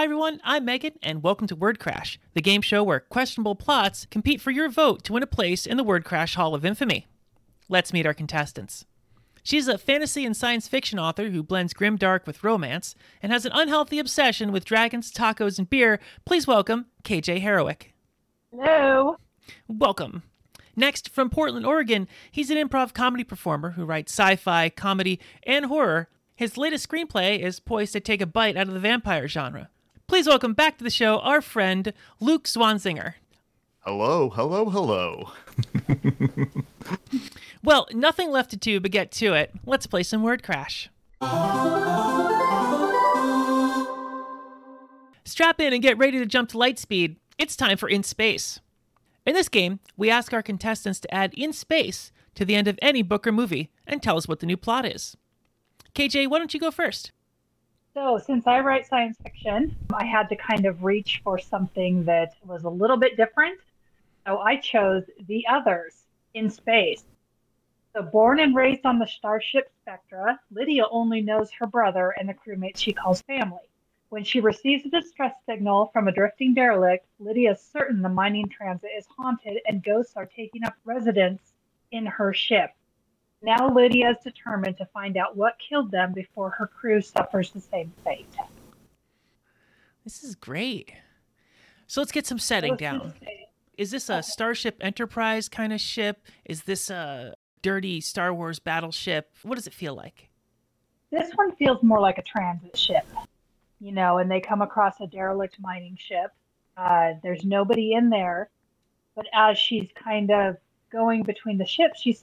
Hi everyone, I'm Megan, and welcome to Word Crash, the game show where questionable plots compete for your vote to win a place in the Word Crash Hall of Infamy. Let's meet our contestants. She's a fantasy and science fiction author who blends grim dark with romance and has an unhealthy obsession with dragons, tacos, and beer. Please welcome KJ Harrowick. Hello. Welcome. Next, from Portland, Oregon, he's an improv comedy performer who writes sci fi, comedy, and horror. His latest screenplay is poised to take a bite out of the vampire genre. Please welcome back to the show our friend Luke Zwanziger. Hello, hello, hello. Well, nothing left to do but get to it. Let's play some Word Crash. Strap in and get ready to jump to light speed. It's time for In Space. In this game, we ask our contestants to add in space to the end of any book or movie and tell us what the new plot is. KJ, why don't you go first? So, since I write science fiction, I had to kind of reach for something that was a little bit different. So, I chose The Others in Space. So, born and raised on the starship Spectra, Lydia only knows her brother and the crewmates she calls family. When she receives a distress signal from a drifting derelict, Lydia is certain the mining transit is haunted and ghosts are taking up residence in her ship. Now Lydia is determined to find out what killed them before her crew suffers the same fate. This is great. So let's get some setting down. Is this a Starship Enterprise kind of ship? Is this a dirty Star Wars battleship? What does it feel like? This one feels more like a transit ship, you know, and they come across a derelict mining ship. Uh, there's nobody in there, but as she's kind of going between the ships, she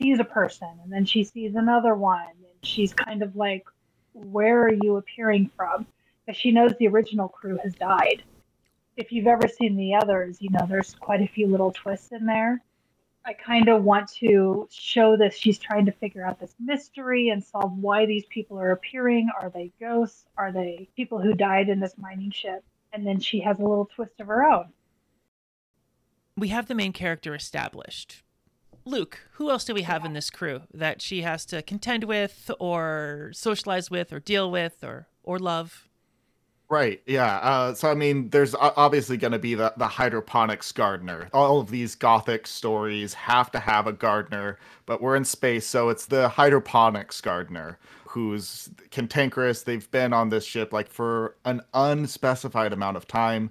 sees a person, and then she sees another one, and she's kind of like, "Where are you appearing from?" Because she knows the original crew has died. If you've ever seen the others, you know there's quite a few little twists in there. I kind of want to show this. She's trying to figure out this mystery and solve why these people are appearing. Are they ghosts? Are they people who died in this mining ship? And then she has a little twist of her own. We have the main character established. Luke, who else do we have in this crew that she has to contend with or socialize with or deal with or or love? Right, yeah. Uh, so, I mean, there's obviously going to be the, the hydroponics gardener. All of these gothic stories have to have a gardener, but we're in space, so it's the hydroponics gardener who's cantankerous. They've been on this ship like for an unspecified amount of time,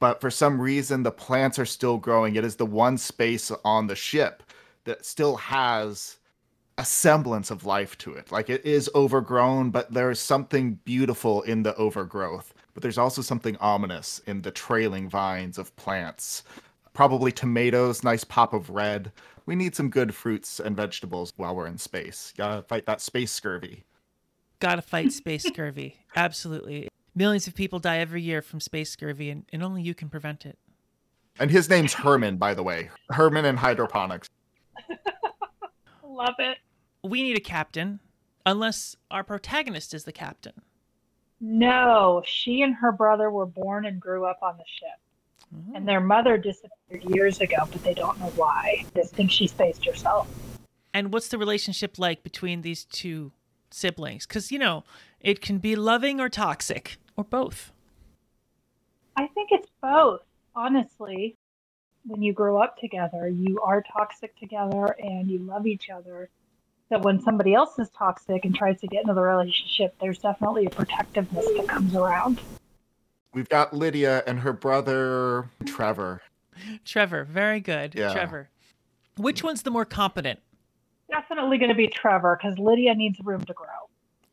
but for some reason, the plants are still growing. It is the one space on the ship that still has a semblance of life to it. Like it is overgrown, but there is something beautiful in the overgrowth. But there's also something ominous in the trailing vines of plants. Probably tomatoes, nice pop of red. We need some good fruits and vegetables while we're in space. Gotta fight that space scurvy. Gotta fight space scurvy. Absolutely. Millions of people die every year from space scurvy, and, and only you can prevent it. And his name's Herman, by the way. Herman and hydroponics. Love it. We need a captain, unless our protagonist is the captain. No, she and her brother were born and grew up on the ship. Oh. And their mother disappeared years ago, but they don't know why. They think she spaced herself. And what's the relationship like between these two siblings? Because, you know, it can be loving or toxic, or both. I think it's both, honestly. When you grow up together, you are toxic together and you love each other. So when somebody else is toxic and tries to get into the relationship, there's definitely a protectiveness that comes around. We've got Lydia and her brother Trevor. Trevor, very good. Yeah. Trevor. Which one's the more competent? Definitely going to be Trevor because Lydia needs room to grow.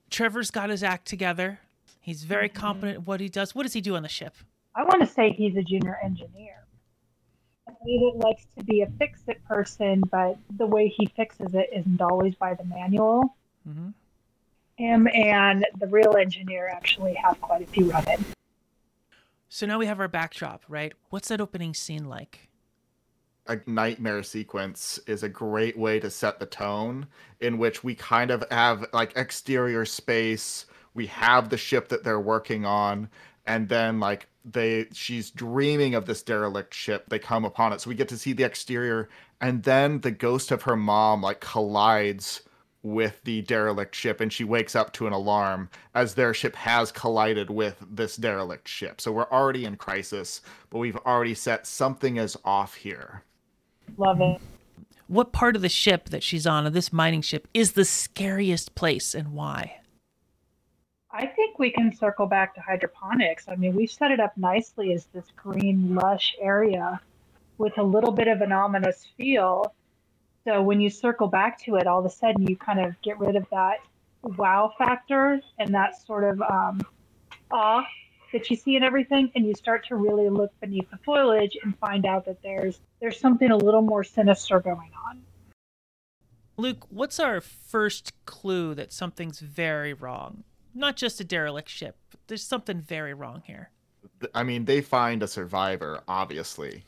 Trevor's got his act together. He's very mm-hmm. competent at what he does. What does he do on the ship? I want to say he's a junior engineer. Somebody that likes to be a fix it person, but the way he fixes it isn't always by the manual. Mm-hmm. Him and the real engineer actually have quite a few run ins. So now we have our backdrop, right? What's that opening scene like? a nightmare sequence is a great way to set the tone in which we kind of have like exterior space we have the ship that they're working on and then like they she's dreaming of this derelict ship they come upon it so we get to see the exterior and then the ghost of her mom like collides with the derelict ship and she wakes up to an alarm as their ship has collided with this derelict ship. So we're already in crisis, but we've already set something as off here. Love it. What part of the ship that she's on, of this mining ship, is the scariest place and why? We can circle back to hydroponics. I mean, we've set it up nicely as this green, lush area with a little bit of an ominous feel. So when you circle back to it, all of a sudden you kind of get rid of that wow factor and that sort of um, awe that you see in everything, and you start to really look beneath the foliage and find out that there's there's something a little more sinister going on. Luke, what's our first clue that something's very wrong? Not just a derelict ship. There's something very wrong here. I mean, they find a survivor, obviously.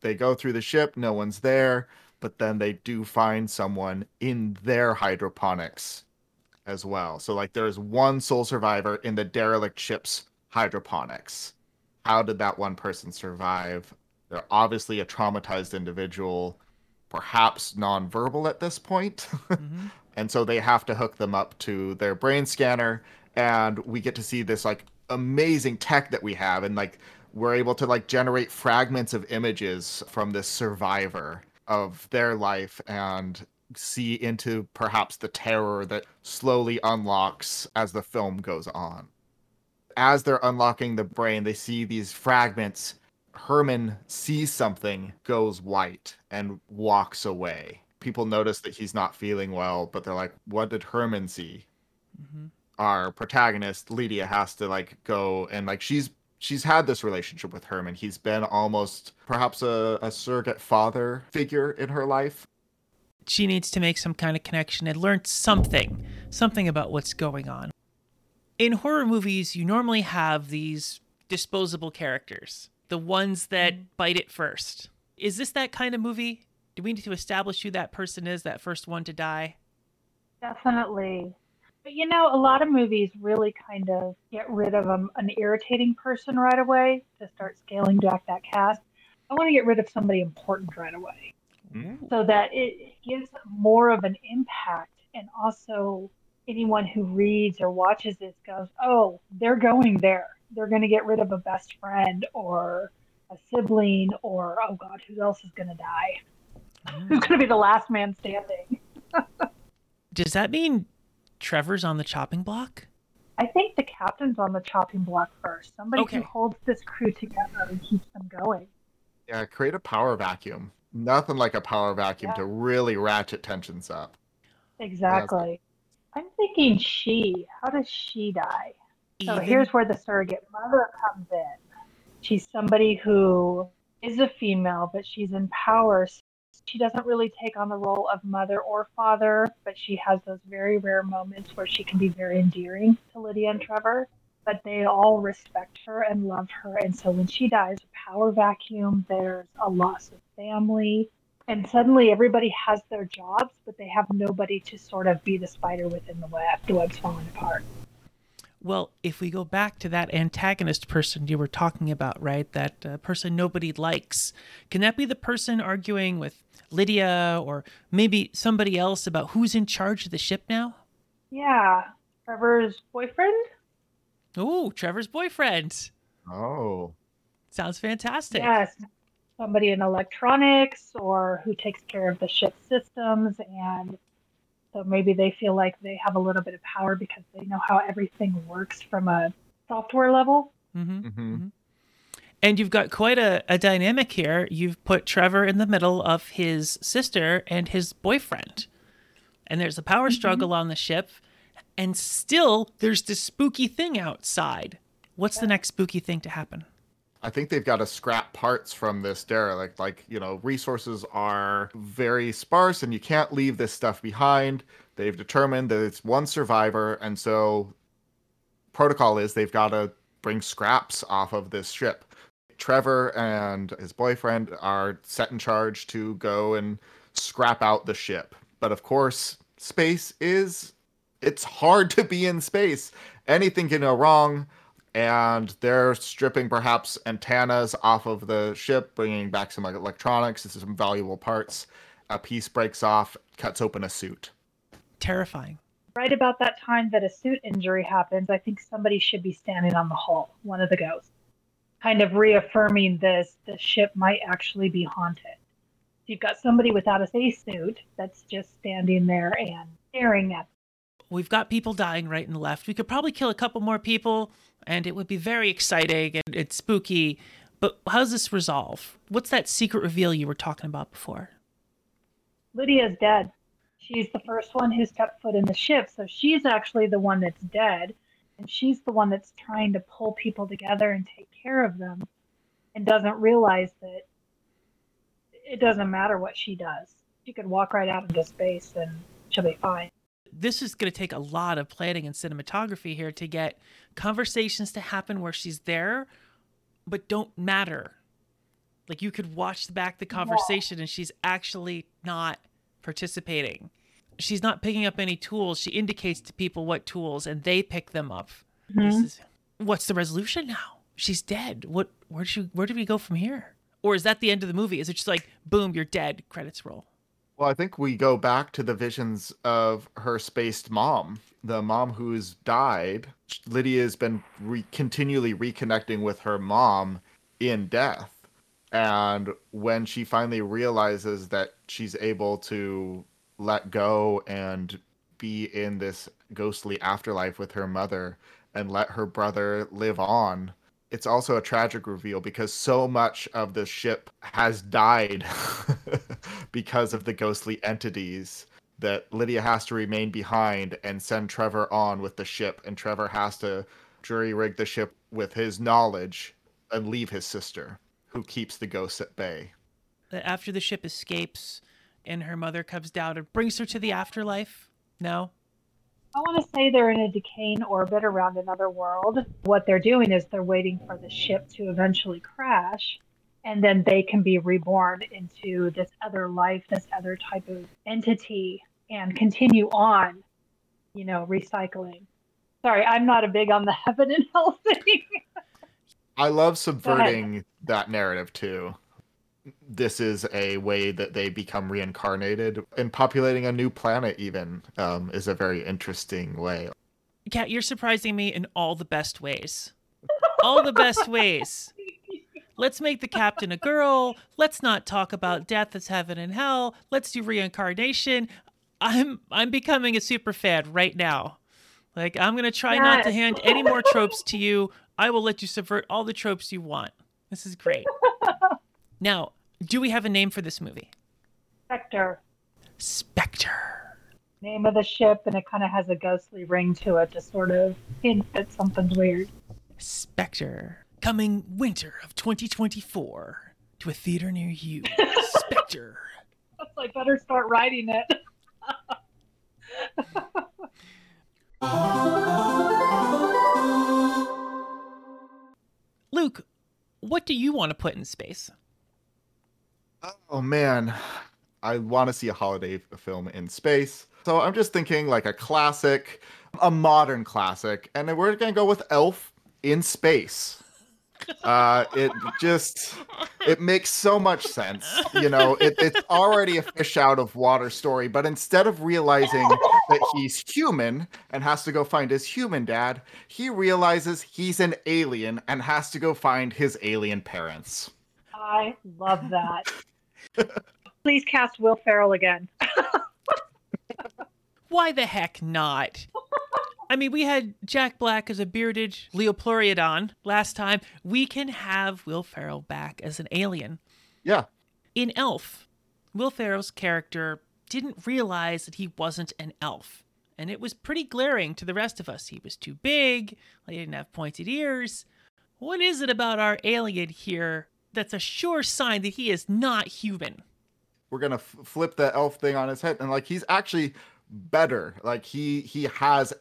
They go through the ship, no one's there, but then they do find someone in their hydroponics as well. So, like, there's one sole survivor in the derelict ship's hydroponics. How did that one person survive? They're obviously a traumatized individual, perhaps nonverbal at this point. Mm-hmm. and so they have to hook them up to their brain scanner. And we get to see this like amazing tech that we have. And like we're able to like generate fragments of images from this survivor of their life and see into perhaps the terror that slowly unlocks as the film goes on as they're unlocking the brain, they see these fragments. Herman sees something, goes white, and walks away. People notice that he's not feeling well, but they're like, "What did Herman see?" Mm-hmm. Our protagonist Lydia has to like go and like she's she's had this relationship with Herman. He's been almost perhaps a, a surrogate father figure in her life. She needs to make some kind of connection and learn something, something about what's going on in horror movies, you normally have these disposable characters, the ones that bite it first. Is this that kind of movie? Do we need to establish who that person is, that first one to die? Definitely. But you know, a lot of movies really kind of get rid of an irritating person right away to start scaling back that cast. I want to get rid of somebody important right away mm. so that it gives more of an impact and also anyone who reads or watches this goes, oh, they're going there. They're going to get rid of a best friend or a sibling or, oh God, who else is going to die? Mm. Who's going to be the last man standing? Does that mean Trevor's on the chopping block? I think the captain's on the chopping block first. Somebody okay. who holds this crew together and keeps them going. Yeah, create a power vacuum. Nothing like a power vacuum yeah. to really ratchet tensions up. Exactly. I'm thinking she. How does she die? So here's where the surrogate mother comes in. She's somebody who is a female, but she's in power. She doesn't really take on the role of mother or father, but she has those very rare moments where she can be very endearing to Lydia and Trevor. But they all respect her and love her. And so when she dies, a power vacuum, there's a loss of family, and suddenly everybody has their jobs, but they have nobody to sort of be the spider within the web. The web's falling apart. Well, if we go back to that antagonist person you were talking about, right? That uh, person nobody likes. Can that be the person arguing with Lydia or maybe somebody else about who's in charge of the ship now? Yeah. Trevor's boyfriend? Oh, Trevor's boyfriend. Oh. Sounds fantastic. Yes somebody in electronics or who takes care of the ship systems and so maybe they feel like they have a little bit of power because they know how everything works from a software level mm-hmm. Mm-hmm. Mm-hmm. and you've got quite a, a dynamic here you've put trevor in the middle of his sister and his boyfriend and there's a power mm-hmm. struggle on the ship and still there's this spooky thing outside what's yeah. the next spooky thing to happen I think they've got to scrap parts from this derelict. Like, you know, resources are very sparse and you can't leave this stuff behind. They've determined that it's one survivor. And so, protocol is they've got to bring scraps off of this ship. Trevor and his boyfriend are set in charge to go and scrap out the ship. But of course, space is. It's hard to be in space. Anything can go wrong and they're stripping perhaps antennas off of the ship, bringing back some electronics, some valuable parts. A piece breaks off, cuts open a suit. Terrifying. Right about that time that a suit injury happens, I think somebody should be standing on the hull, one of the ghosts, kind of reaffirming this the ship might actually be haunted. You've got somebody without a spacesuit that's just standing there and staring at. We've got people dying right and left. We could probably kill a couple more people, and it would be very exciting and it's spooky. But how's this resolve? What's that secret reveal you were talking about before? Lydia's dead. She's the first one who stepped foot in the ship, so she's actually the one that's dead, and she's the one that's trying to pull people together and take care of them, and doesn't realize that it doesn't matter what she does. She could walk right out into space and she'll be fine. This is going to take a lot of planning and cinematography here to get conversations to happen where she's there, but don't matter. Like you could watch back the conversation and she's actually not participating. She's not picking up any tools. She indicates to people what tools and they pick them up. Mm-hmm. This is, what's the resolution now? She's dead. What where should where do we go from here? Or is that the end of the movie? Is it just like boom, you're dead, credits roll? Well, I think we go back to the visions of her spaced mom, the mom who's died. Lydia's been re- continually reconnecting with her mom in death. And when she finally realizes that she's able to let go and be in this ghostly afterlife with her mother and let her brother live on, it's also a tragic reveal because so much of the ship has died because of the ghostly entities that Lydia has to remain behind and send Trevor on with the ship, and Trevor has to jury rig the ship with his knowledge and leave his sister, who keeps the ghosts at bay. After the ship escapes and her mother comes down and brings her to the afterlife? No? I want to say they're in a decaying orbit around another world. What they're doing is they're waiting for the ship to eventually crash, and then they can be reborn into this other life, this other type of entity, and continue on, you know, recycling. Sorry, I'm not a big on the heaven and hell thing. I love subverting that narrative too. This is a way that they become reincarnated and populating a new planet. Even um, is a very interesting way. Kat, you're surprising me in all the best ways. All the best ways. Let's make the captain a girl. Let's not talk about death as heaven and hell. Let's do reincarnation. I'm I'm becoming a super fan right now. Like I'm gonna try not to hand any more tropes to you. I will let you subvert all the tropes you want. This is great. Now, do we have a name for this movie? Spectre, Spectre. name of the ship, and it kind of has a ghostly ring to it to sort of hint that something's weird. Spectre. Coming winter of 2024 to a theater near you. Spectre. I better start writing it. Luke, what do you want to put in space? Oh man, I want to see a holiday film in space. So I'm just thinking like a classic, a modern classic, and then we're gonna go with Elf in space. Uh, it just it makes so much sense. You know, it, it's already a fish out of water story, but instead of realizing that he's human and has to go find his human dad, he realizes he's an alien and has to go find his alien parents. I love that. Please cast Will Ferrell again. Why the heck not? I mean, we had Jack Black as a bearded Liopleurodon last time. We can have Will Ferrell back as an alien. Yeah, In Elf, Will Ferrell's character didn't realize that he wasn't an elf. And it was pretty glaring to the rest of us. He was too big, he didn't have pointed ears. What is it about our alien here that's a sure sign that he is not human? we're gonna f- flip the elf thing on his head and like he's actually better. Like he he has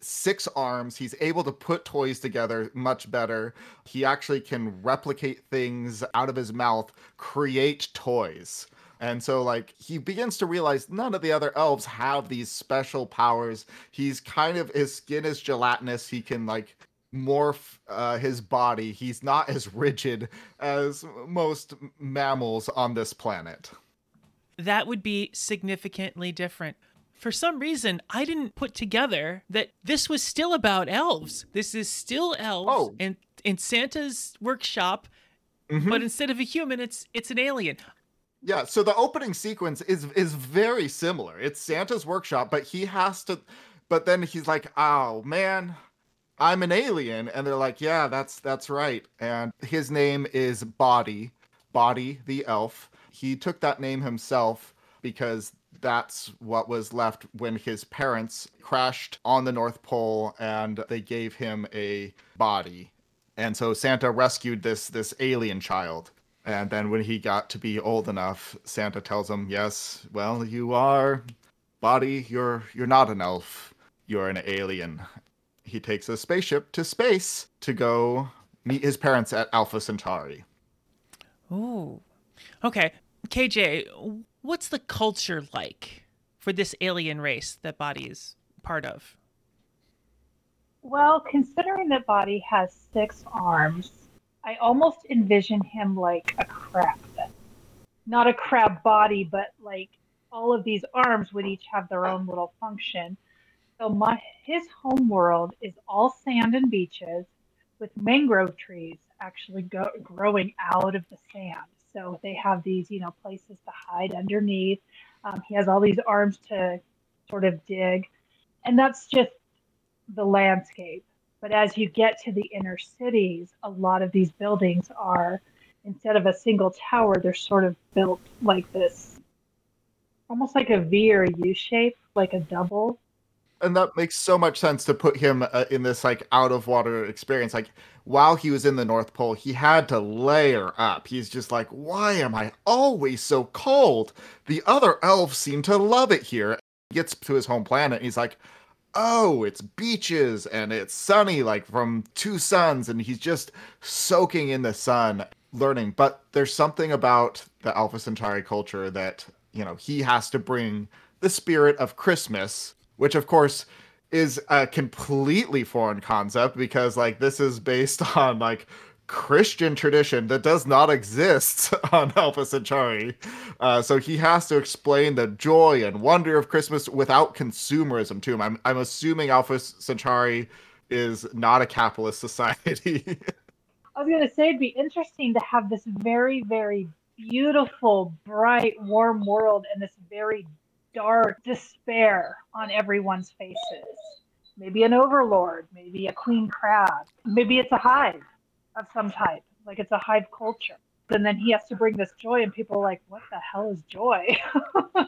six arms. He's able to put toys together much better. He actually can replicate things out of his mouth create toys. And so like he begins to realize none of the other elves have these special powers. He's kind of his skin is gelatinous. He can like morph uh, his body. He's not as rigid as most mammals on this planet. That would be significantly different. For some reason, I didn't put together that this was still about elves. This is still elves Oh. in, in Santa's workshop, Mhm. but instead of a human, it's it's an alien. Yeah, so the opening sequence is is very similar. It's Santa's workshop, but he has to but then he's like, "Oh, man, I'm an alien." And they're like, "Yeah, that's that's right." And his name is Body, Body the elf. He took that name himself because that's what was left when his parents crashed on the North Pole and they gave him a body. And so Santa rescued this this alien child. And then when he got to be old enough, Santa tells him, "Yes, well, you are body, you're you're not an elf. You're an alien." He takes a spaceship to space to go meet his parents at Alpha Centauri. Ooh. Okay. KJ, what's the culture like for this alien race that Body is part of? Well, considering that Body has six arms, I almost envision him like a crab. Not a crab body, but like all of these arms would each have their own little function. So my his home world is all sand and beaches with mangrove trees actually go, growing out of the sand. So they have these, you know, places to hide underneath. Um, he has all these arms to sort of dig, and that's just the landscape. But as you get to the inner cities, a lot of these buildings are, instead of a single tower, they're sort of built like this, almost like a V or a U shape, like a double. And that makes so much sense to put him uh, in this like out of water experience. Like while he was in the north pole he had to layer up. He's just like why am i always so cold? The other elves seem to love it here. He gets to his home planet and he's like oh it's beaches and it's sunny like from two suns and he's just soaking in the sun learning. But there's something about the alpha centauri culture that you know he has to bring the spirit of christmas which of course is a completely foreign concept because like this is based on like Christian tradition that does not exist on Alpha Centauri. Uh, so he has to explain the joy and wonder of Christmas without consumerism to him. I'm, I'm assuming Alpha Centauri is not a capitalist society. I was going to say it'd be interesting to have this very, very beautiful, bright, warm world and this very dark despair on everyone's faces. Maybe an overlord, maybe a queen crab, maybe it's a hive of some type, like it's a hive culture. And then he has to bring this joy, and people are like, what the hell is joy?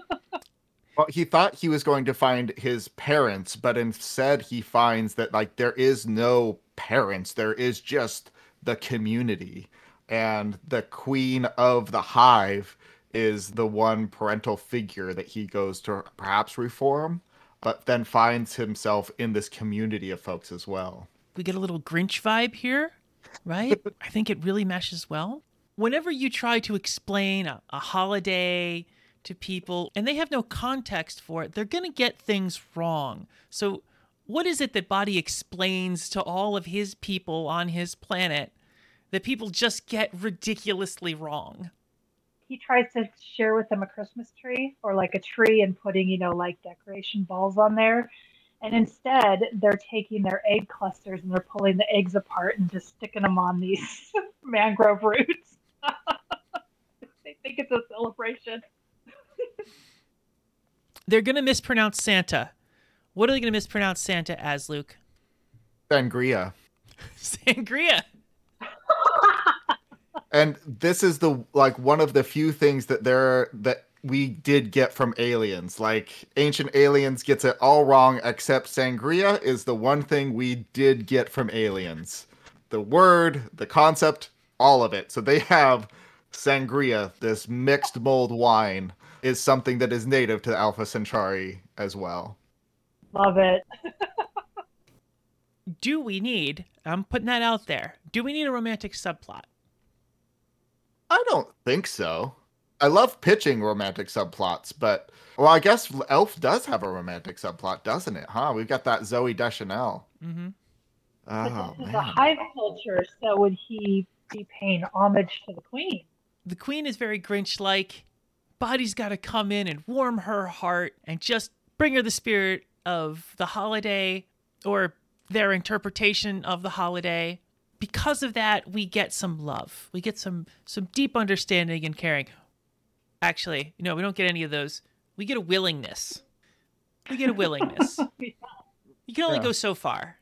Well, he thought he was going to find his parents, but instead he finds that like there is no parents, there is just the community. And the queen of the hive is the one parental figure that he goes to perhaps reform, but then finds himself in this community of folks as well. We get a little Grinch vibe here, right? I think it really meshes well. Whenever you try to explain a, a holiday to people and they have no context for it, they're going to get things wrong. So, what is it that Body explains to all of his people on his planet that people just get ridiculously wrong? He tries to share with them a Christmas tree or like a tree and putting, you know, like decoration balls on there. And instead, they're taking their egg clusters and they're pulling the eggs apart and just sticking them on these mangrove roots. they think it's a celebration. They're going to mispronounce Santa. What are they going to mispronounce Santa as, Luke? Sangria. Sangria. And this is the like one of the few things that there that we did get from aliens like ancient aliens gets it all wrong except sangria is the one thing we did get from aliens the word the concept all of it so they have sangria this mixed mold wine is something that is native to alpha centauri as well Love it. Do we need, I'm putting that out there, do we need a romantic subplot? I don't think so. I love pitching romantic subplots, but well, I guess Elf does have a romantic subplot, doesn't it? Huh? We've got that Zooey Deschanel. Mm-hmm. But Oh this is a hive culture, so would he be paying homage to the queen? The queen is very Grinch like. Body's got to come in and warm her heart and just bring her the spirit of the holiday or their interpretation of the holiday. Because of that, we get some love. We get some some deep understanding and caring. Actually, no, we don't get any of those. We get a willingness. We get a willingness. You can only Yeah. go so far.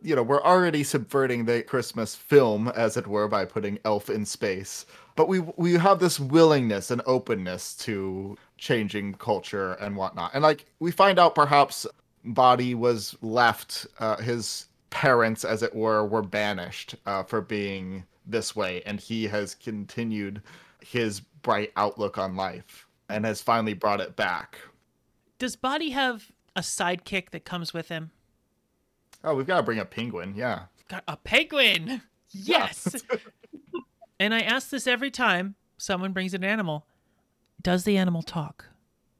you know, we're already subverting the Christmas film, as it were, by putting Elf in space. But we we have this willingness and openness to changing culture and whatnot. And like we find out, perhaps Body was left. Uh, his parents, as it were, were banished uh, for being this way, and he has continued his bright outlook on life and has finally brought it back. Does Body have a sidekick that comes with him? Oh, we've got to bring a penguin, yeah. Got a penguin. Yes. and I ask this every time someone brings an animal. Does the animal talk?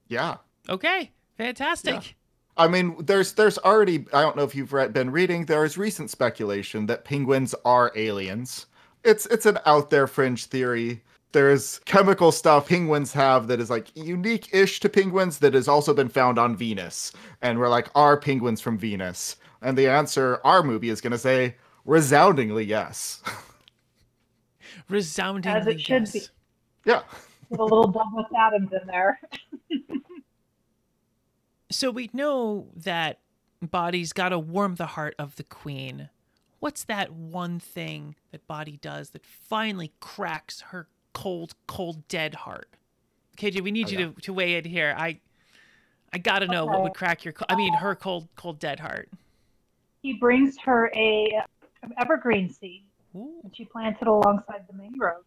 Yeah. Okay. Fantastic. I mean, there's there's already I don't know if you've read, been reading. There is recent speculation that penguins are aliens. It's it's an out there fringe theory. There's chemical stuff penguins have that is like unique-ish to penguins that has also been found on Venus, and we're like, are penguins from Venus? And the answer, our movie is going to say resoundingly yes. Resoundingly As it should yes. be. yeah, With a little Douglas Adams in there. So we know that Body's got to warm the heart of the queen. What's that one thing that Body does that finally cracks her cold, cold, dead heart? KJ, we need Oh, you yeah. to, to weigh in here. I I gotta know what would crack your, I mean, her cold, cold, dead heart. He brings her a evergreen seed, Ooh. and she plants it alongside the mangrove.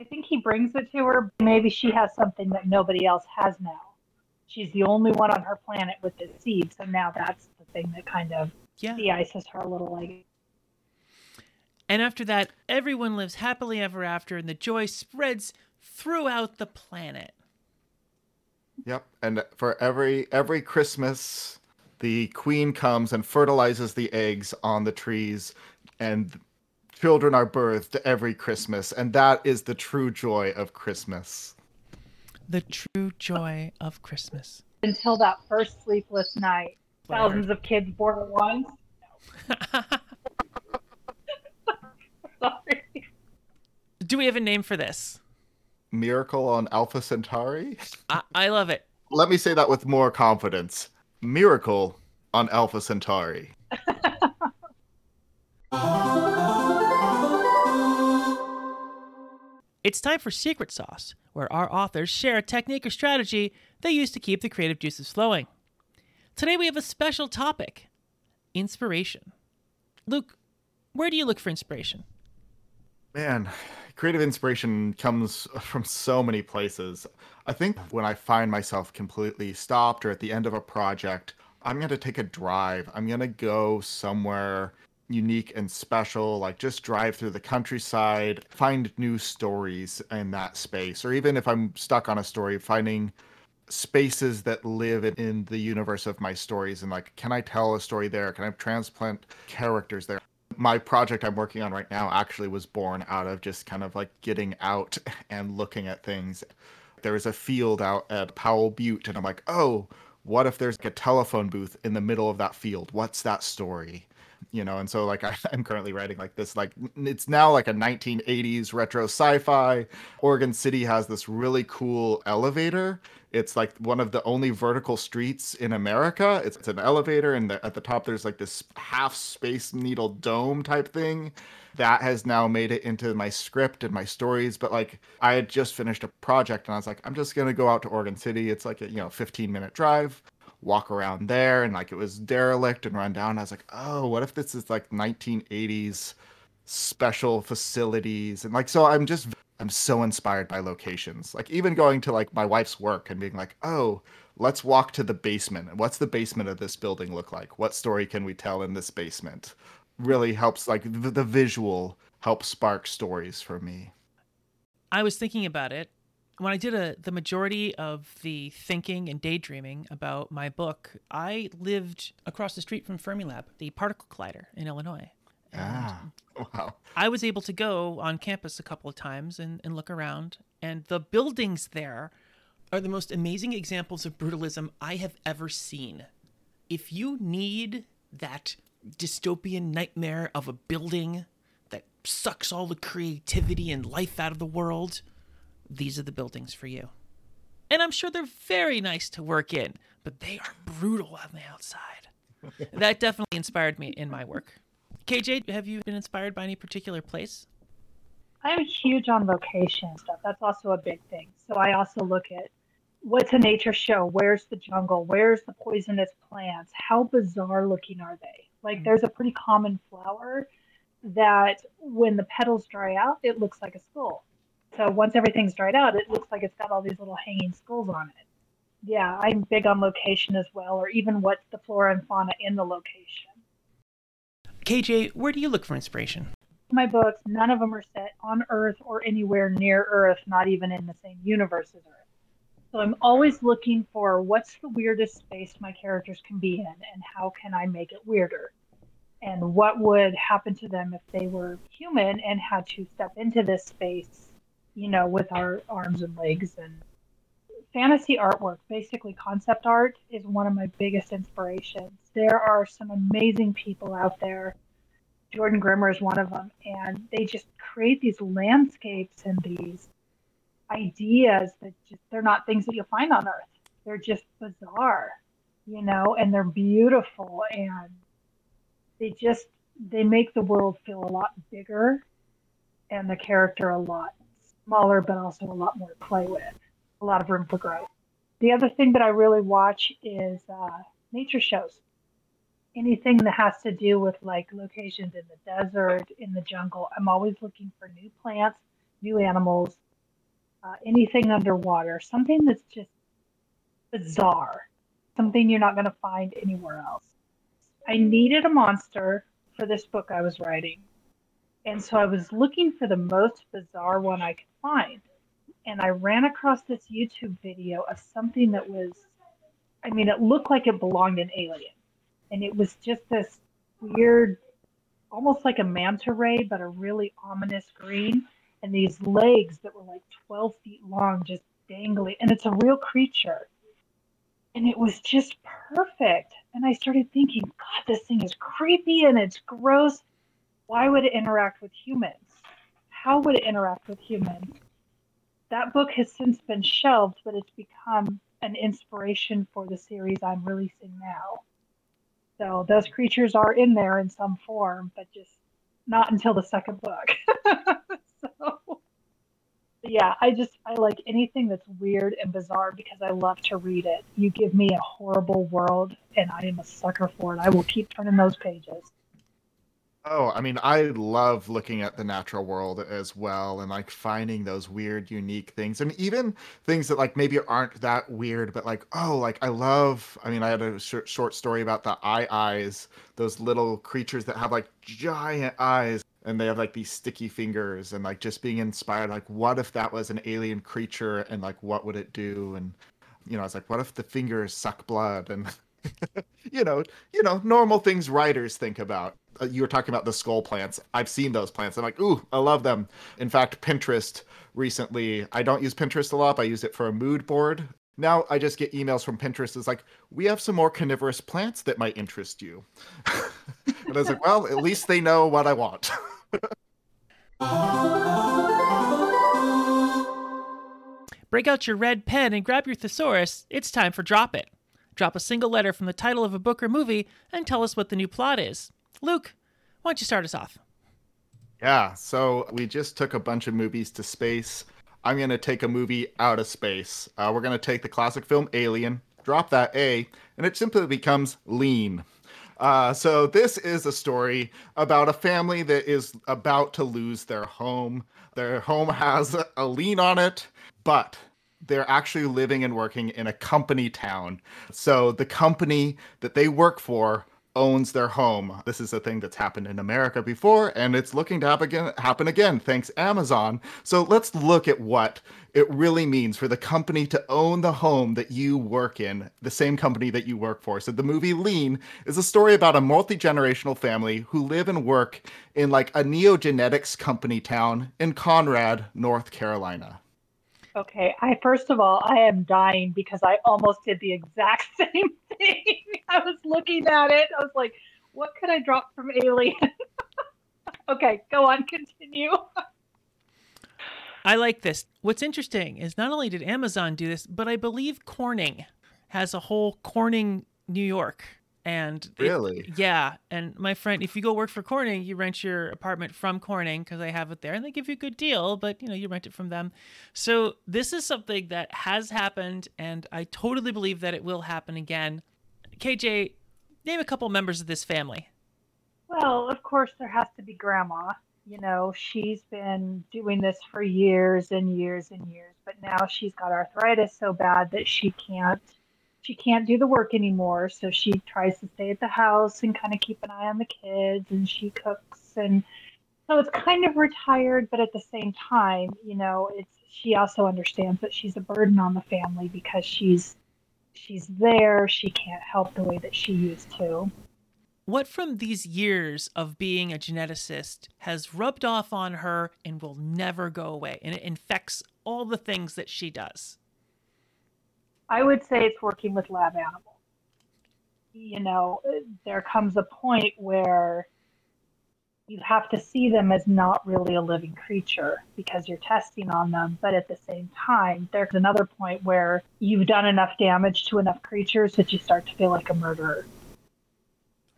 I think he brings it to her. Maybe she has something that nobody else has now. She's the only one on her planet with this seed, so now that's the thing that kind of Yeah. de-ices her a little like And after that, everyone lives happily ever after, and the joy spreads throughout the planet. Yep. And for every every Christmas, the queen comes and fertilizes the eggs on the trees, and children are birthed every Christmas, and that is the true joy of Christmas. The true joy of Christmas. until that first sleepless night. Thousands of kids born at once. Sorry. Do we have a name for this? Miracle on Alpha Centauri? I, I love it. Let me say that with more confidence. Miracle on Alpha Centauri. It's time for Secret Sauce, where our authors share a technique or strategy they use to keep the creative juices flowing. Today we have a special topic inspiration. Luke, where do you look for inspiration? Man, creative inspiration comes from so many places. I think when I find myself completely stopped or at the end of a project, I'm going to take a drive. I'm going to go somewhere unique and special, like just drive through the countryside, find new stories in that space. Or even if I'm stuck on a story, finding spaces that live in- in the universe of my stories and like, can I tell a story there? Can I transplant characters there? my project I'm working on right now actually was born out of just kind of like getting out and looking at things. There was a field out at Powell Butte, and I'm like, oh, what if there's like a telephone booth in the middle of that field? What's that story? You know, and so like I, I'm currently writing like this, like it's now like a 1980s retro sci-fi. Oregon City has this really cool elevator. It's like one of the only vertical streets in America. It's, it's an elevator, and the, at the top there's like this half space needle dome type thing. That has now made it into my script and my stories. But like I had just finished a project, and I was like, I'm just gonna go out to Oregon City. It's like a you know 15 minute drive. Walk around there, and like it was derelict and run down. I was like, oh, what if this is like 1980s special facilities? And like so i'm just i'm so inspired by locations. Like even going to like my wife's work and being like oh let's walk to the basement. And what's the basement of this building look like? What story can we tell in this basement? Really helps like the, the visual helps spark stories for me. I was thinking about it when I did a, the majority of the thinking and daydreaming about my book. I lived across the street from Fermilab, the particle collider in Illinois. And ah wow I was able to go on campus a couple of times and, and look around, and the buildings there are the most amazing examples of brutalism I have ever seen. If you need that dystopian nightmare of a building that sucks all the creativity and life out of the world, these are the buildings for you. And I'm sure they're very nice to work in, but they are brutal on the outside. that definitely inspired me in my work. KJ, have you been inspired by any particular place? I'm huge on location stuff. That's also a big thing. So I also look at what's a nature show? Where's the jungle? Where's the poisonous plants? How bizarre looking are they? Like mm-hmm. there's a pretty common flower that when the petals dry out, it looks like a skull. So once everything's dried out, it looks like it's got all these little hanging skulls on it. Yeah, I'm big on location as well, or even what's the flora and fauna in the location. KJ, where do you look for inspiration? My books, none of them are set on Earth or anywhere near Earth, not even in the same universe as Earth. So I'm always looking for what's the weirdest space my characters can be in and how can I make it weirder? And what would happen to them if they were human and had to step into this space, you know, with our arms and legs and fantasy artwork, basically concept art, is one of my biggest inspirations. There are some amazing people out there. Jordan Grimmer is one of them, and they just create these landscapes and these ideas that just they're not things that you'll find on earth. They're just bizarre, you know, and they're beautiful and they just they make the world feel a lot bigger and the character a lot smaller but also a lot more to play with. A lot of room for growth. The other thing that I really watch is uh, nature shows. Anything that has to do with like locations in the desert, in the jungle. I'm always looking for new plants, new animals, uh, anything underwater, something that's just bizarre, something you're not going to find anywhere else. I needed a monster for this book I was writing. And so I was looking for the most bizarre one I could find. And I ran across this YouTube video of something that was, I mean, it looked like it belonged in Alien. And it was just this weird, almost like a manta ray, but a really ominous green and these legs that were like 12 feet long, just dangling. And it's a real creature. And it was just perfect. And I started thinking, God, this thing is creepy and it's gross. Why would it interact with humans? How would it interact with humans? That book has since been shelved, but it's become an inspiration for the series I'm releasing now. So those creatures are in there in some form, but just not until the second book. so yeah, I just I like anything that's weird and bizarre because I love to read it. You give me a horrible world and I am a sucker for it. I will keep turning those pages. Oh, I mean, I love looking at the natural world as well and like finding those weird, unique things. And even things that like maybe aren't that weird, but like, oh, like I love, I mean, I had a sh- short story about the aye-ayes, those little creatures that have like giant eyes and they have like these sticky fingers and like just being inspired like what if that was an alien creature and like what would it do and you know i was like what if the fingers suck blood and you know you know normal things writers think about Uh, you were talking about the skull plants i've seen those plants i'm like ooh i love them in fact pinterest recently i don't use pinterest a lot but i use it for a mood board now I just get emails from Pinterest. It's like, we have some more carnivorous plants that might interest you. and I was like, well, at least they know what I want. Break out your red pen and grab your thesaurus. It's time for Drop It. Drop a single letter from the title of a book or movie and tell us what the new plot is. Luke, why don't you start us off? Yeah, so we just took a bunch of movies to space. I'm going to take a movie out of space. Uh, we're going to take the classic film Alien, drop that A, and it simply becomes Lien. Uh, so this is a story about a family that is about to lose their home. Their home has a lien on it, but they're actually living and working in a company town. So the company that they work for owns their home. This is a thing that's happened in America before, and it's looking to happen again, happen again thanks Amazon. So let's look at what it really means for the company to own the home that you work in, the same company that you work for. So the movie Lien is a story about a multi-generational family who live and work in like a neogenetics company town in Conrad, North Carolina. Okay, I first of all, I am dying because I almost did the exact same thing. I was looking at it. I was like, what could I drop from Alien? okay, go on, continue. I like this. What's interesting is not only did Amazon do this, but I believe Corning has a whole Corning New York. And it- Really? yeah. And my friend, if you go work for Corning, you rent your apartment from Corning because they have it there and they give you a good deal, but you know, you rent it from them. So this is something that has happened and I totally believe that it will happen again. KJ, name a couple members of this family. Well, of course, there has to be Grandma. You know, she's been doing this for years and years and years, but now she's got arthritis so bad that she can't she can't do the work anymore. So she tries to stay at the house and kind of keep an eye on the kids, and she cooks, and so it's kind of retired, but at the same time, you know, it's she also understands that she's a burden on the family because she's she's there. She can't help the way that she used to. What from these years of being a geneticist has rubbed off on her and will never go away, and it infects all the things that she does? I would say it's working with lab animals. You know, there comes a point where you have to see them as not really a living creature because you're testing on them. But at the same time, there's another point where you've done enough damage to enough creatures that you start to feel like a murderer.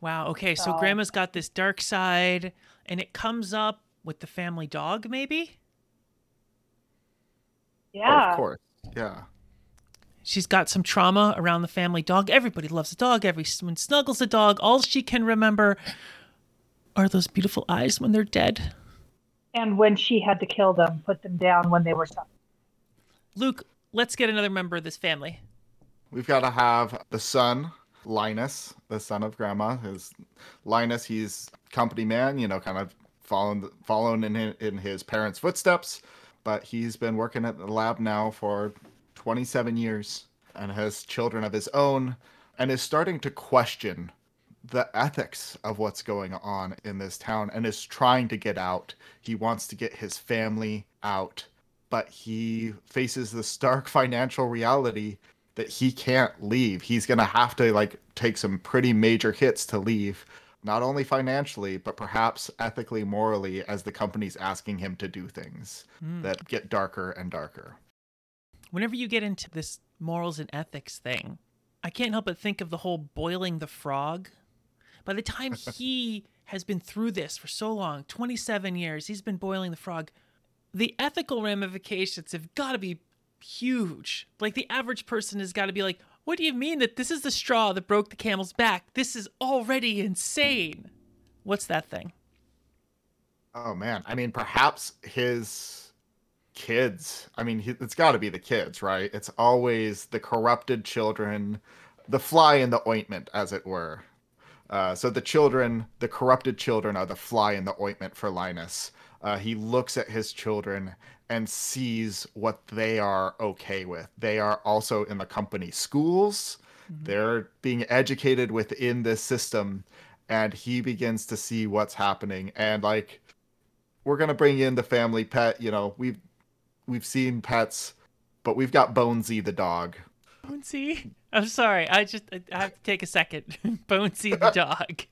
Wow. Okay. So So- grandma's got this dark side, and it comes up with the family dog, maybe? Oh, Yeah. of course. Yeah. She's got some trauma around the family dog. Everybody loves a dog. Everyone snuggles a dog. All she can remember are those beautiful eyes when they're dead. And when she had to kill them, put them down when they were suffering. Luke, let's get another member of this family. We've got to have the son, Linus, the son of Grandma. His Linus, he's company man, you know, kind of following following in his, in his parents' footsteps, but he's been working at the lab now for 27 years and has children of his own and is starting to question the ethics of what's going on in this town and is trying to get out. He wants to get his family out, but he faces the stark financial reality that he can't leave. He's going to have to like take some pretty major hits to leave, not only financially, but perhaps ethically, morally as the company's asking him to do things Mm. that get darker and darker. Whenever you get into this morals and ethics thing, I can't help but think of the whole boiling the frog. By the time he has been through this for so long 27 years, he's been boiling the frog. The ethical ramifications have got to be huge. Like the average person has got to be like, what do you mean that this is the straw that broke the camel's back? This is already insane. What's that thing? Oh man, I mean perhaps his kids. I mean it's got to be the kids, right? It's always the corrupted children, the fly in the ointment as it were. Uh, so the children, the corrupted children, are the fly in the ointment for Linus. Uh, he looks at his children and sees what they are okay with. They are also in the company schools. They're being educated within this system, and he begins to see what's happening. And like, we're gonna bring in the family pet. You know, we've we've seen pets, but we've got Bonesy the dog. Bonesy? I'm sorry. I just I have to take a second. Bonesy the dog.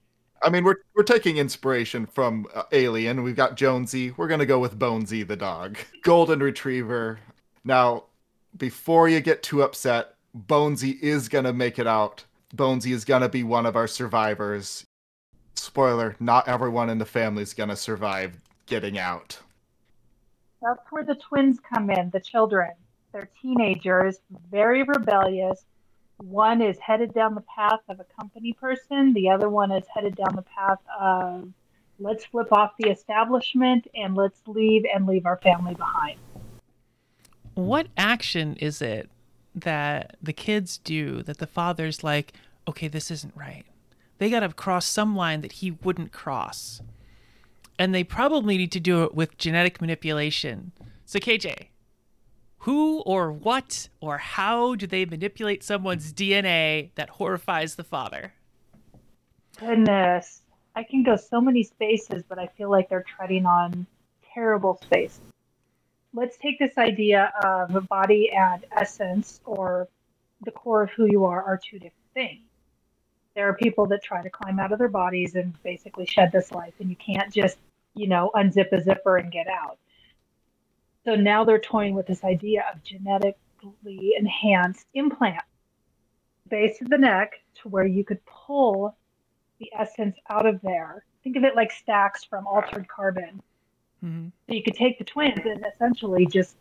I mean, we're we're taking inspiration from uh, Alien. We've got Jonesy. We're gonna go with Bonesy the dog, golden retriever. Now, before you get too upset, Bonesy is gonna make it out. Bonesy is gonna be one of our survivors. Spoiler: not everyone in the family is gonna survive getting out. That's where the twins come in, the children. They're teenagers, very rebellious. One is headed down the path of a company person, the other one is headed down the path of let's flip off the establishment and let's leave and leave our family behind. What action is it that the kids do that the father's like, okay, this isn't right? They got to cross some line that he wouldn't cross. And they probably need to do it with genetic manipulation. So, KJ, who or what or how do they manipulate someone's DNA that horrifies the father? Goodness. I can go so many spaces, but I feel like they're treading on terrible space. let's take this idea of body and essence or the core of who you are are two different things. There are people that try to climb out of their bodies and basically shed this life, and you can't just, you know, unzip a zipper and get out. So now they're toying with this idea of genetically enhanced implant, base of the neck, to where you could pull the essence out of there. Think of it like stacks from altered carbon. Mm-hmm. So you could take the twins and essentially just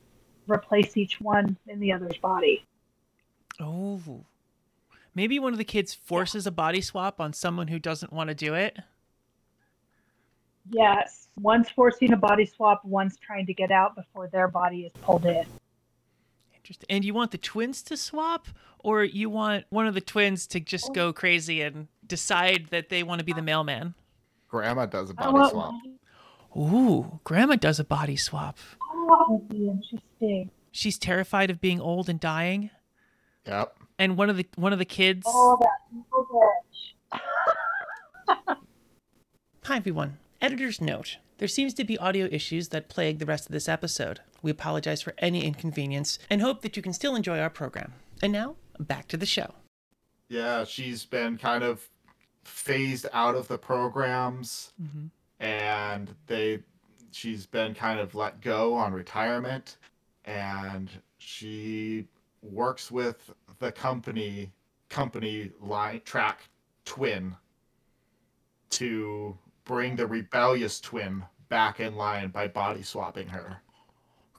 replace each one in the other's body. Oh. Maybe one of the kids forces a body swap on someone who doesn't want to do it. Yes. One's forcing a body swap, one's trying to get out before their body is pulled in. Interesting. And you want the twins to swap, or you want one of the twins to just go oh. crazy and decide that they want to be the mailman? Grandma does a body want swap. Ooh, Grandma does a body swap. Oh, that would be interesting. She's terrified of being old and dying. Yep. And one of the one of the kids. Oh, that evil bitch. Hi everyone. Editor's note. There seems to be audio issues that plague the rest of this episode. We apologize for any inconvenience and hope that you can still enjoy our program. And now, back to the show. Yeah, she's been kind of phased out of the programs Mm-hmm. and they she's been kind of let go on retirement and she works with the company company line track twin to bring the rebellious twin back in line by body swapping her.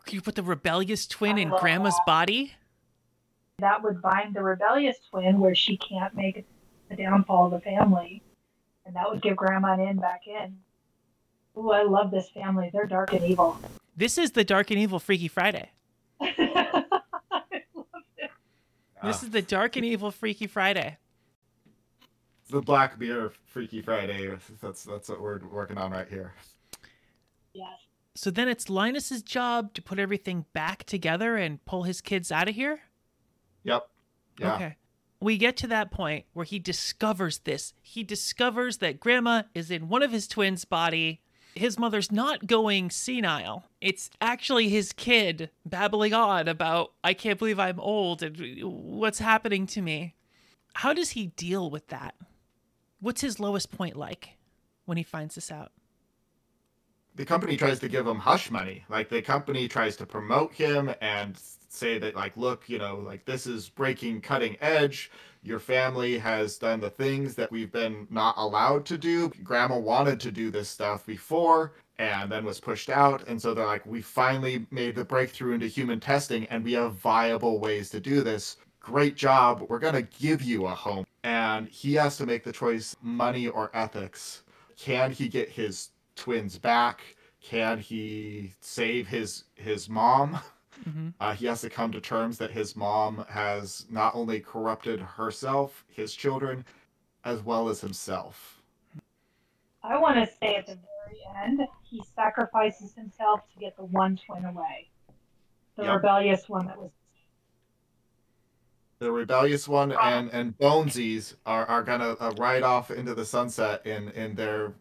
Can you put the rebellious twin I in Grandma's that. body? That would bind the rebellious twin where she can't make the downfall of the family. And that would give Grandma an in back in. Ooh, I love this family. They're dark and evil. This is the Dark and Evil Freaky Friday. I love it. This is the Dark and Evil Freaky Friday. The Black Mirror Freaky Friday. That's that's what we're working on right here. Yes. So then it's Linus's job to put everything back together and pull his kids out of here? Yep. Yeah. Okay. We get to that point where he discovers this. He discovers that grandma is in one of his twins' body. His mother's not going senile. It's actually his kid babbling on about, I can't believe I'm old and what's happening to me. How does he deal with that? What's his lowest point like when he finds this out? the company tries to give him hush money. Like the company tries to promote him and say that like look, you know, like this is breaking cutting edge. Your family has done the things that we've been not allowed to do. Grandma wanted to do this stuff before and then was pushed out and so they're like we finally made the breakthrough into human testing and we have viable ways to do this. Great job. We're going to give you a home. And he has to make the choice money or ethics. Can he get his twins back? Can he save his his mom? hmm Uh, he has to come to terms that his mom has not only corrupted herself, his children, as well as himself. I want to say at the very end, he sacrifices himself to get the one twin away. The Yep. rebellious one that was. The rebellious one and and Bonesies are, are gonna uh, ride off into the sunset in in their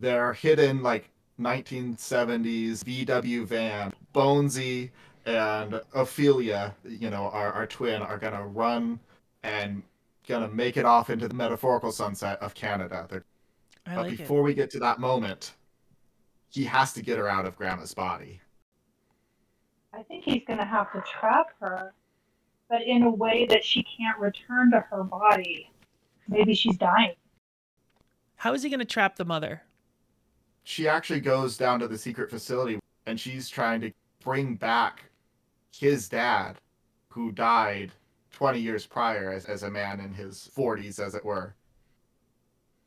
their hidden like 1970s VW van. Bonesy and Ophelia, you know, our, our twin, are gonna run and gonna make it off into the metaphorical sunset of Canada. They're, I but like it. before we get to that moment, he has to get her out of Grandma's body. I think he's going to have to trap her, but in a way that she can't return to her body. Maybe she's dying. How is he going to trap the mother? she actually goes down to the secret facility and she's trying to bring back his dad who died 20 years prior as, as a man in his 40s as it were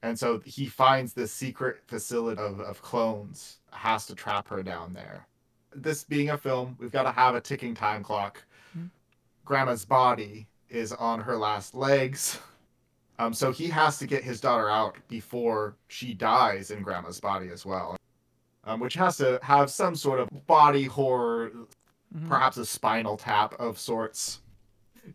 and so he finds this secret facility of, of clones has to trap her down there this being a film we've got to have a ticking time clock. Grandma's body is on her last legs um, so he has to get his daughter out before she dies in grandma's body as well, um, which has to have some sort of body horror, Mhm. perhaps a spinal tap of sorts.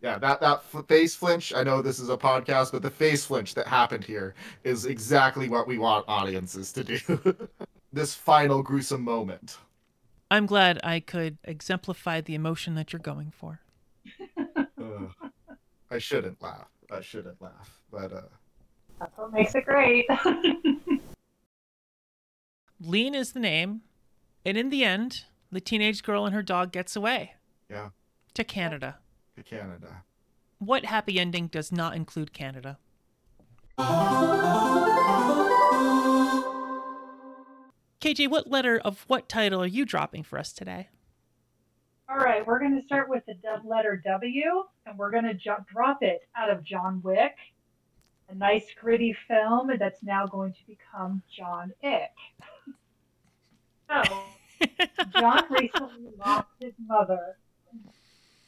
Yeah, that that f- face flinch. I know this is a podcast, but the face flinch that happened here is exactly what we want audiences to do. this final gruesome moment. I'm glad I could exemplify the emotion that you're going for. Ugh. I shouldn't laugh. I shouldn't laugh. But uh, That's what makes it great. Lien is the name, and in the end, the teenage girl and her dog gets away yeah, to Canada. to Canada. What happy ending does not include Canada? KJ, what letter of what title are you dropping for us today? All right, we're going to start with the dub letter W, and we're going to jump, drop it out of John Wick, a nice gritty film that's now going to become John Ick. So, John recently lost his mother,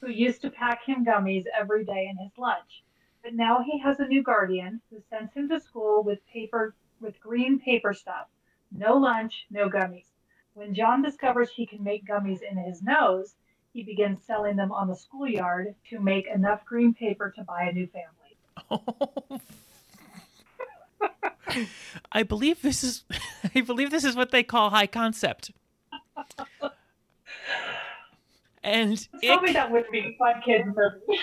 who used to pack him gummies every day in his lunch. But now he has a new guardian who sends him to school with paper with green paper stuff. No lunch, no gummies. When John discovers he can make gummies in his nose, he begins selling them on the schoolyard to make enough green paper to buy a new family. I believe this is I believe this is what they call high concept. And me that would be fun kid movie.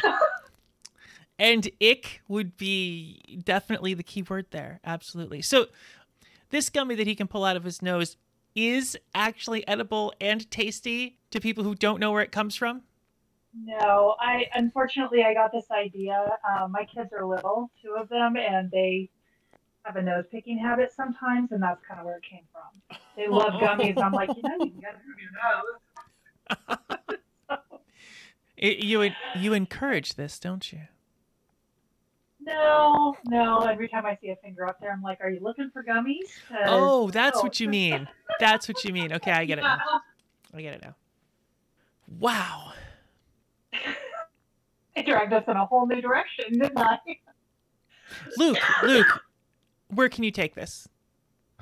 and ick would be definitely the key word there. Absolutely. So this gummy that he can pull out of his nose is actually edible and tasty to people who don't know where it comes from. no, I unfortunately I got this idea. Um, my kids are little, two of them, and they have a nose picking habit sometimes, and that's kind of where it came from. They love gummies. I'm like, you know, you can get them from your nose. It, you you encourage this, don't you? No, no. Every time I see a finger up there, I'm like, are you looking for gummies?" Oh, that's oh. what you mean. That's what you mean. Okay, I get it now. I get it now. Wow. I dragged us in a whole new direction, didn't I? Luke, Luke, where can you take this?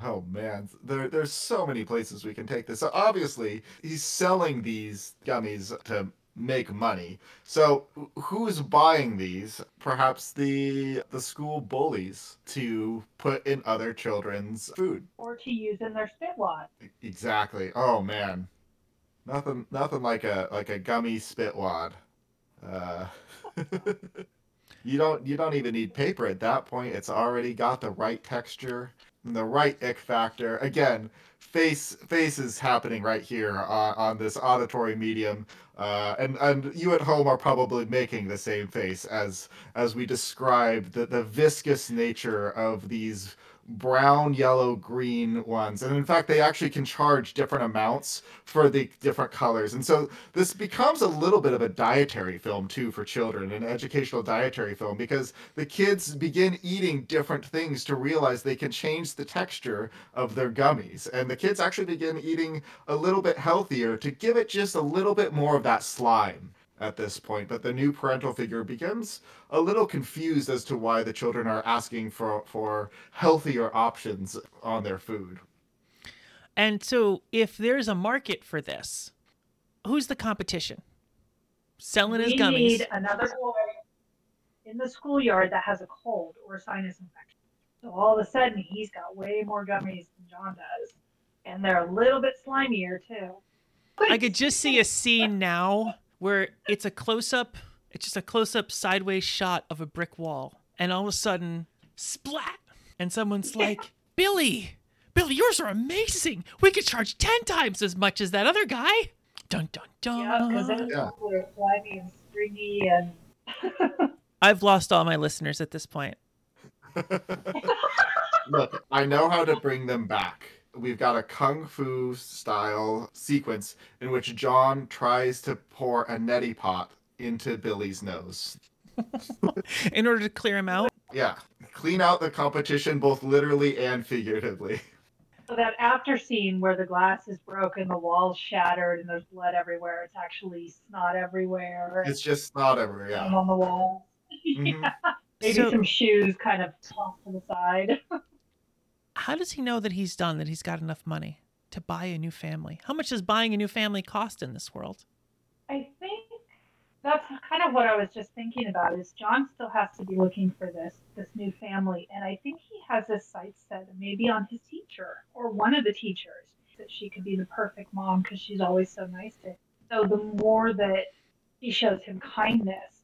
Oh man, there, there's so many places we can take this. So obviously, he's selling these gummies to make money. So who's buying these? Perhaps the the school bullies to put in other children's food. Or to use in their spit wad. Exactly. Oh man, nothing nothing like a like a gummy spit wad. Uh, you don't you don't even need paper at that point. It's already got the right texture the right ick factor. Again, face face is happening right here on, on this auditory medium. Uh, and and you at home are probably making the same face as as we describe the, the viscous nature of these brown, yellow, green ones. And in fact, they actually can charge different amounts for the different colors. And so this becomes a little bit of a dietary film too for children, an educational dietary film, because the kids begin eating different things to realize they can change the texture of their gummies. And the kids actually begin eating a little bit healthier to give it just a little bit more of that slime at this point. But the new parental figure becomes a little confused as to why the children are asking for for healthier options on their food. And so, if there's a market for this, who's the competition? Selling his we gummies. need another boy in the schoolyard that has a cold or a sinus infection. So all of a sudden, he's got way more gummies than John does. And they're a little bit slimier, too. I could just see a scene now where it's a close up, it's just a close up sideways shot of a brick wall. And all of a sudden, splat! And someone's like, Billy, Billy, yours are amazing. We could charge 10 times as much as that other guy. Dun dun dun. Yeah, because it's Yeah. yeah. slimy and stringy and. I've lost all my listeners at this point. Look, I know how to bring them back. We've got a kung fu style sequence in which John tries to pour a neti pot into Billy's nose. In order to clear him out, Yeah, clean out the competition both literally and figuratively. So that after scene where the glass is broken, the wall's shattered, and there's blood everywhere, it's actually snot everywhere. It's just not everywhere. Yeah. on the wall. Mhm. Maybe So- some shoes kind of tossed to the side. how does he know that he's done, that he's got enough money to buy a new family? How much does buying a new family cost in this world? I think that's kind of what I was just thinking about. Is John still has to be looking for this this new family, and I think he has his sights set maybe on his teacher or one of the teachers. that she could be the perfect mom because she's always so nice to him. So the more that she shows him kindness,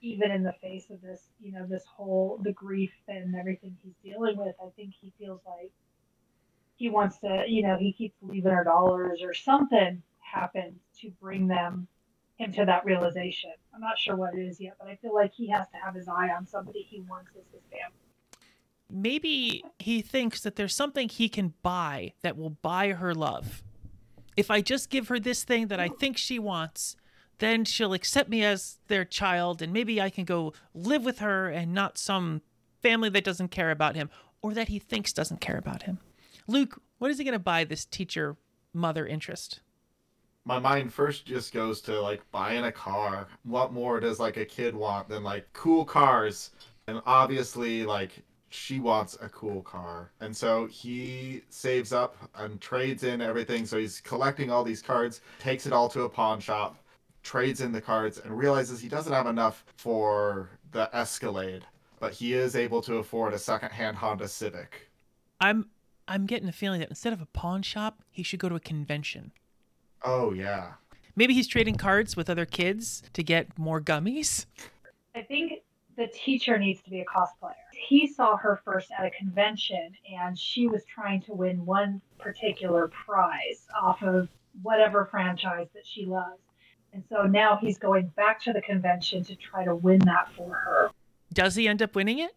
even in the face of this, you know, this whole the grief and everything he's dealing with, I think he feels like he wants to, you know, he keeps leaving her dollars or something happens to bring them him to that realization. I'm not sure what it is yet, but I feel like he has to have his eye on somebody he wants as his family. Maybe he thinks that there's something he can buy that will buy her love. If I just give her this thing that I think she wants, then she'll accept me as their child and maybe I can go live with her and not some family that doesn't care about him or that he thinks doesn't care about him. Luke, what is he going to buy this teacher mother interest? my mind first just goes to like buying a car. What more does like a kid want than like cool cars? And obviously, like she wants a cool car. And so he saves up and trades in everything. So he's collecting all these cards, takes it all to a pawn shop, trades in the cards, and realizes he doesn't have enough for the Escalade. But he is able to afford a secondhand Honda Civic. I'm I'm getting the feeling that instead of a pawn shop, he should go to a convention. Oh yeah. Maybe he's trading cards with other kids to get more gummies. I think the teacher needs to be a cosplayer. He saw her first at a convention and she was trying to win one particular prize off of whatever franchise that she loves. And so now he's going back to the convention to try to win that for her. Does he end up winning it?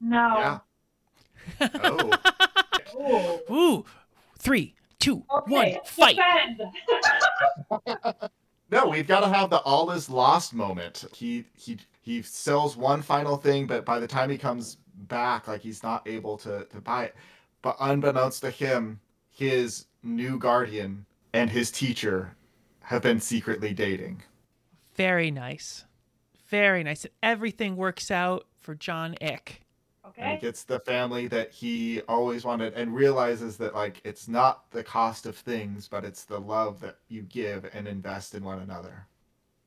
No. Yeah. Oh. Ooh. Ooh, three, two, Okay, one, fight. No, we've got to have the all is lost moment. He he he sells one final thing, but by the time he comes back, like he's not able to to buy it. But unbeknownst to him, his new guardian and his teacher have been secretly dating. Very nice. Very nice. And everything works out for John Ick. Okay. And he Okay. gets the family that he always wanted and realizes that like it's not the cost of things, but it's the love that you give and invest in one another.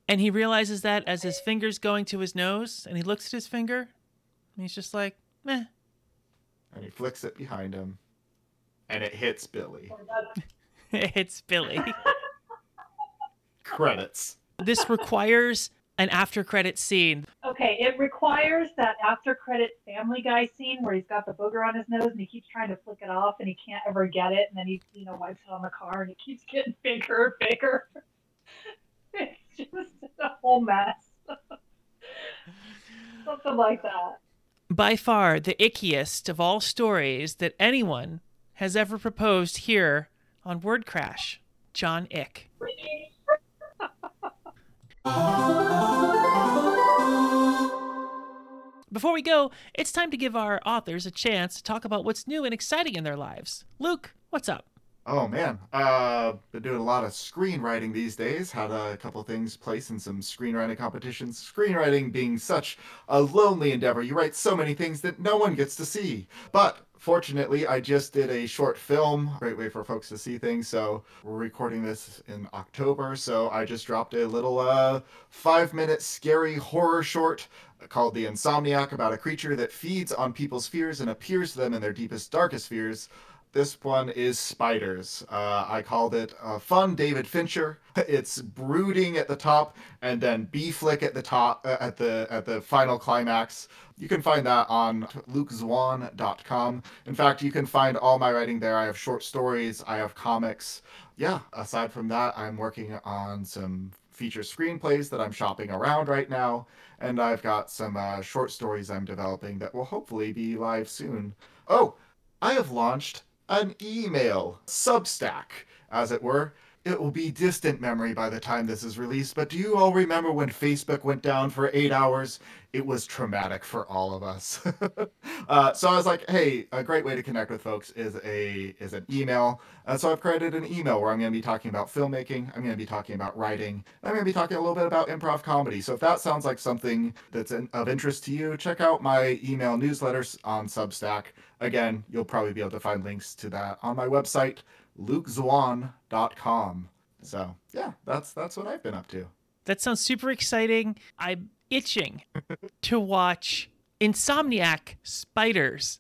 And he realizes that as his finger's going to his nose and he looks at his finger and he's just like, meh. And he flicks it behind him. And it hits Billy. it hits Billy. Credits. this requires an after credit scene. Okay, it requires that after credit Family Guy scene where he's got the booger on his nose and he keeps trying to flick it off and he can't ever get it, and then he, you know, wipes it on the car and it keeps getting bigger and bigger. it's just a whole mess. Something like that. By far the ickiest of all stories that anyone has ever proposed here on Word Crash. John Ick. Before we go, it's time to give our authors a chance to talk about what's new and exciting in their lives. Luke, what's up? Oh man, uh, been doing a lot of screenwriting these days. Had a couple things placed in some screenwriting competitions. Screenwriting being such a lonely endeavor, you write so many things that no one gets to see. But fortunately, I just did a short film. Great way for folks to see things. So we're recording this in October. So I just dropped a little uh, five-minute scary horror short called The Insomniac about a creature that feeds on people's fears and appears to them in their deepest, darkest fears. This one is spiders. Uh, I called it uh, fun David Fincher. It's brooding at the top and then B flick at the top uh, at the at the final climax. You can find that on lukezwan.com. In fact, you can find all my writing there. I have short stories, I have comics. Yeah, aside from that, I'm working on some feature screenplays that I'm shopping around right now, and I've got some uh, short stories I'm developing that will hopefully be live soon. Oh, I have launched an email Substack, as it were. It will be distant memory by the time this is released, but do you all remember when Facebook went down for eight hours? It was traumatic for all of us. uh, so I was like, hey, a great way to connect with folks is a is an email. Uh, so I've created an email where I'm going to be talking about filmmaking. I'm going to be talking about writing. I'm going to be talking a little bit about improv comedy. So if that sounds like something that's in, of interest to you, check out my email newsletters on Substack. Again, you'll probably be able to find links to that on my website, lukezwan.com. So yeah, that's that's what I've been up to. That sounds super exciting. I'm itching to watch Insomniac Spiders.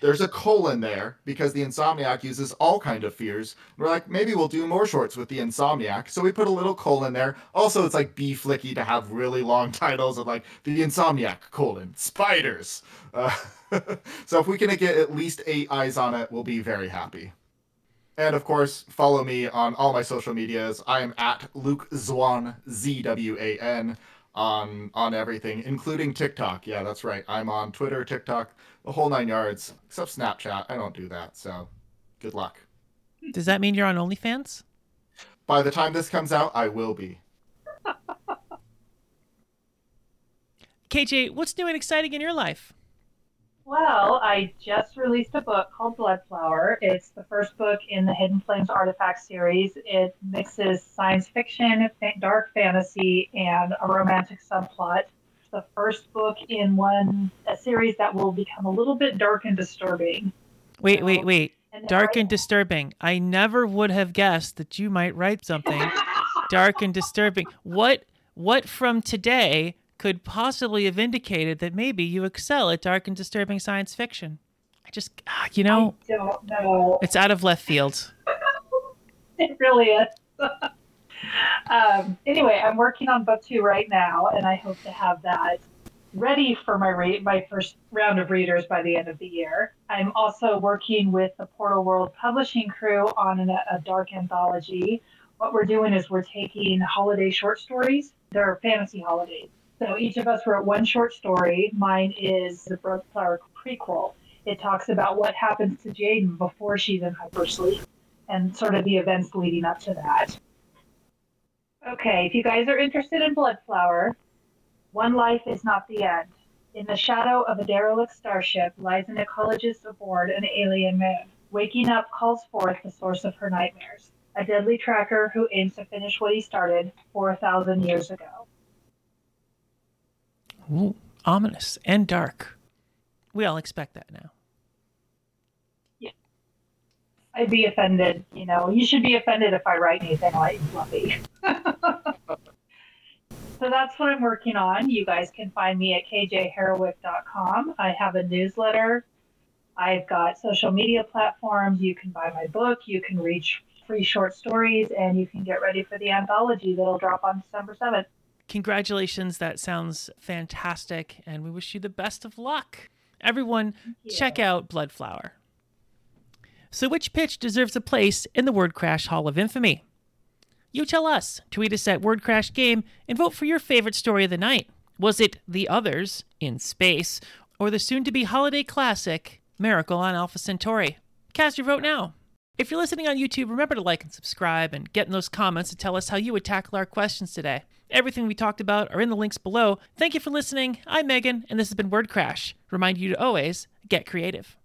there's a colon there because the Insomniac uses all kind of fears. We're like, maybe we'll do more shorts with the Insomniac. So we put a little colon there. Also, it's like B flicky to have really long titles of like the Insomniac colon spiders. Uh, so if we can get at least eight eyes on it, we'll be very happy. And of course, follow me on all my social medias. I am at Luke Zwan, Z W A N, on on everything, including TikTok. Yeah, that's right. I'm on Twitter, TikTok, the whole nine yards, except Snapchat. I don't do that, so good luck. Does that mean you're on OnlyFans? By the time this comes out, I will be. KJ, what's new and exciting in your life? Well, I just released a book called Bloodflower. It's the first book in the Hidden Flames Artifact series. It mixes science fiction, dark fantasy, and a romantic subplot. It's the first book in one a series that will become a little bit dark and disturbing. Wait, so, wait, wait. And dark right? and disturbing. I never would have guessed that you might write something dark and disturbing. What what from today could possibly have indicated that maybe you excel at dark and disturbing science fiction. I just, ah, you know, I don't know. It's out of left field. it really is. um, anyway, I'm working on book two right now, and I hope to have that ready for my read my first round of readers by the end of the year. I'm also working with the Portal World publishing crew on an, a dark anthology. What we're doing is we're taking holiday short stories. They're fantasy holidays so each of us wrote one short story. Mine is the Bloodflower prequel. It talks about what happens to Jaden before she's in hypersleep and sort of the events leading up to that. Okay, if you guys are interested in Bloodflower, one life is not the end. In the shadow of a derelict starship lies an ecologist aboard an alien moon. Waking up calls forth the source of her nightmares, a deadly tracker who aims to finish what he started 4,000 years ago. Ominous and dark. We all expect that now. Yeah. I'd be offended. You know, you should be offended if I write anything like fluffy. so that's what I'm working on. You guys can find me at kjharrowick.com. I have a newsletter. I've got social media platforms. You can buy my book. You can reach free short stories, and you can get ready for the anthology that'll drop on December 7th. Congratulations. That sounds fantastic. And we wish you the best of luck. Everyone, check out Bloodflower. So, which pitch deserves a place in the Word Crash Hall of Infamy? You tell us. Tweet us at Word Crash Game and vote for your favorite story of the night. Was it The Others in Space or the soon to be holiday classic Miracle on Alpha Centauri? Cast your vote now. If you're listening on YouTube, remember to like and subscribe and get in those comments to tell us how you would tackle our questions today. Everything we talked about are in the links below. Thank you for listening. I'm Megan, and this has been Word Crash. Remind you to always get creative.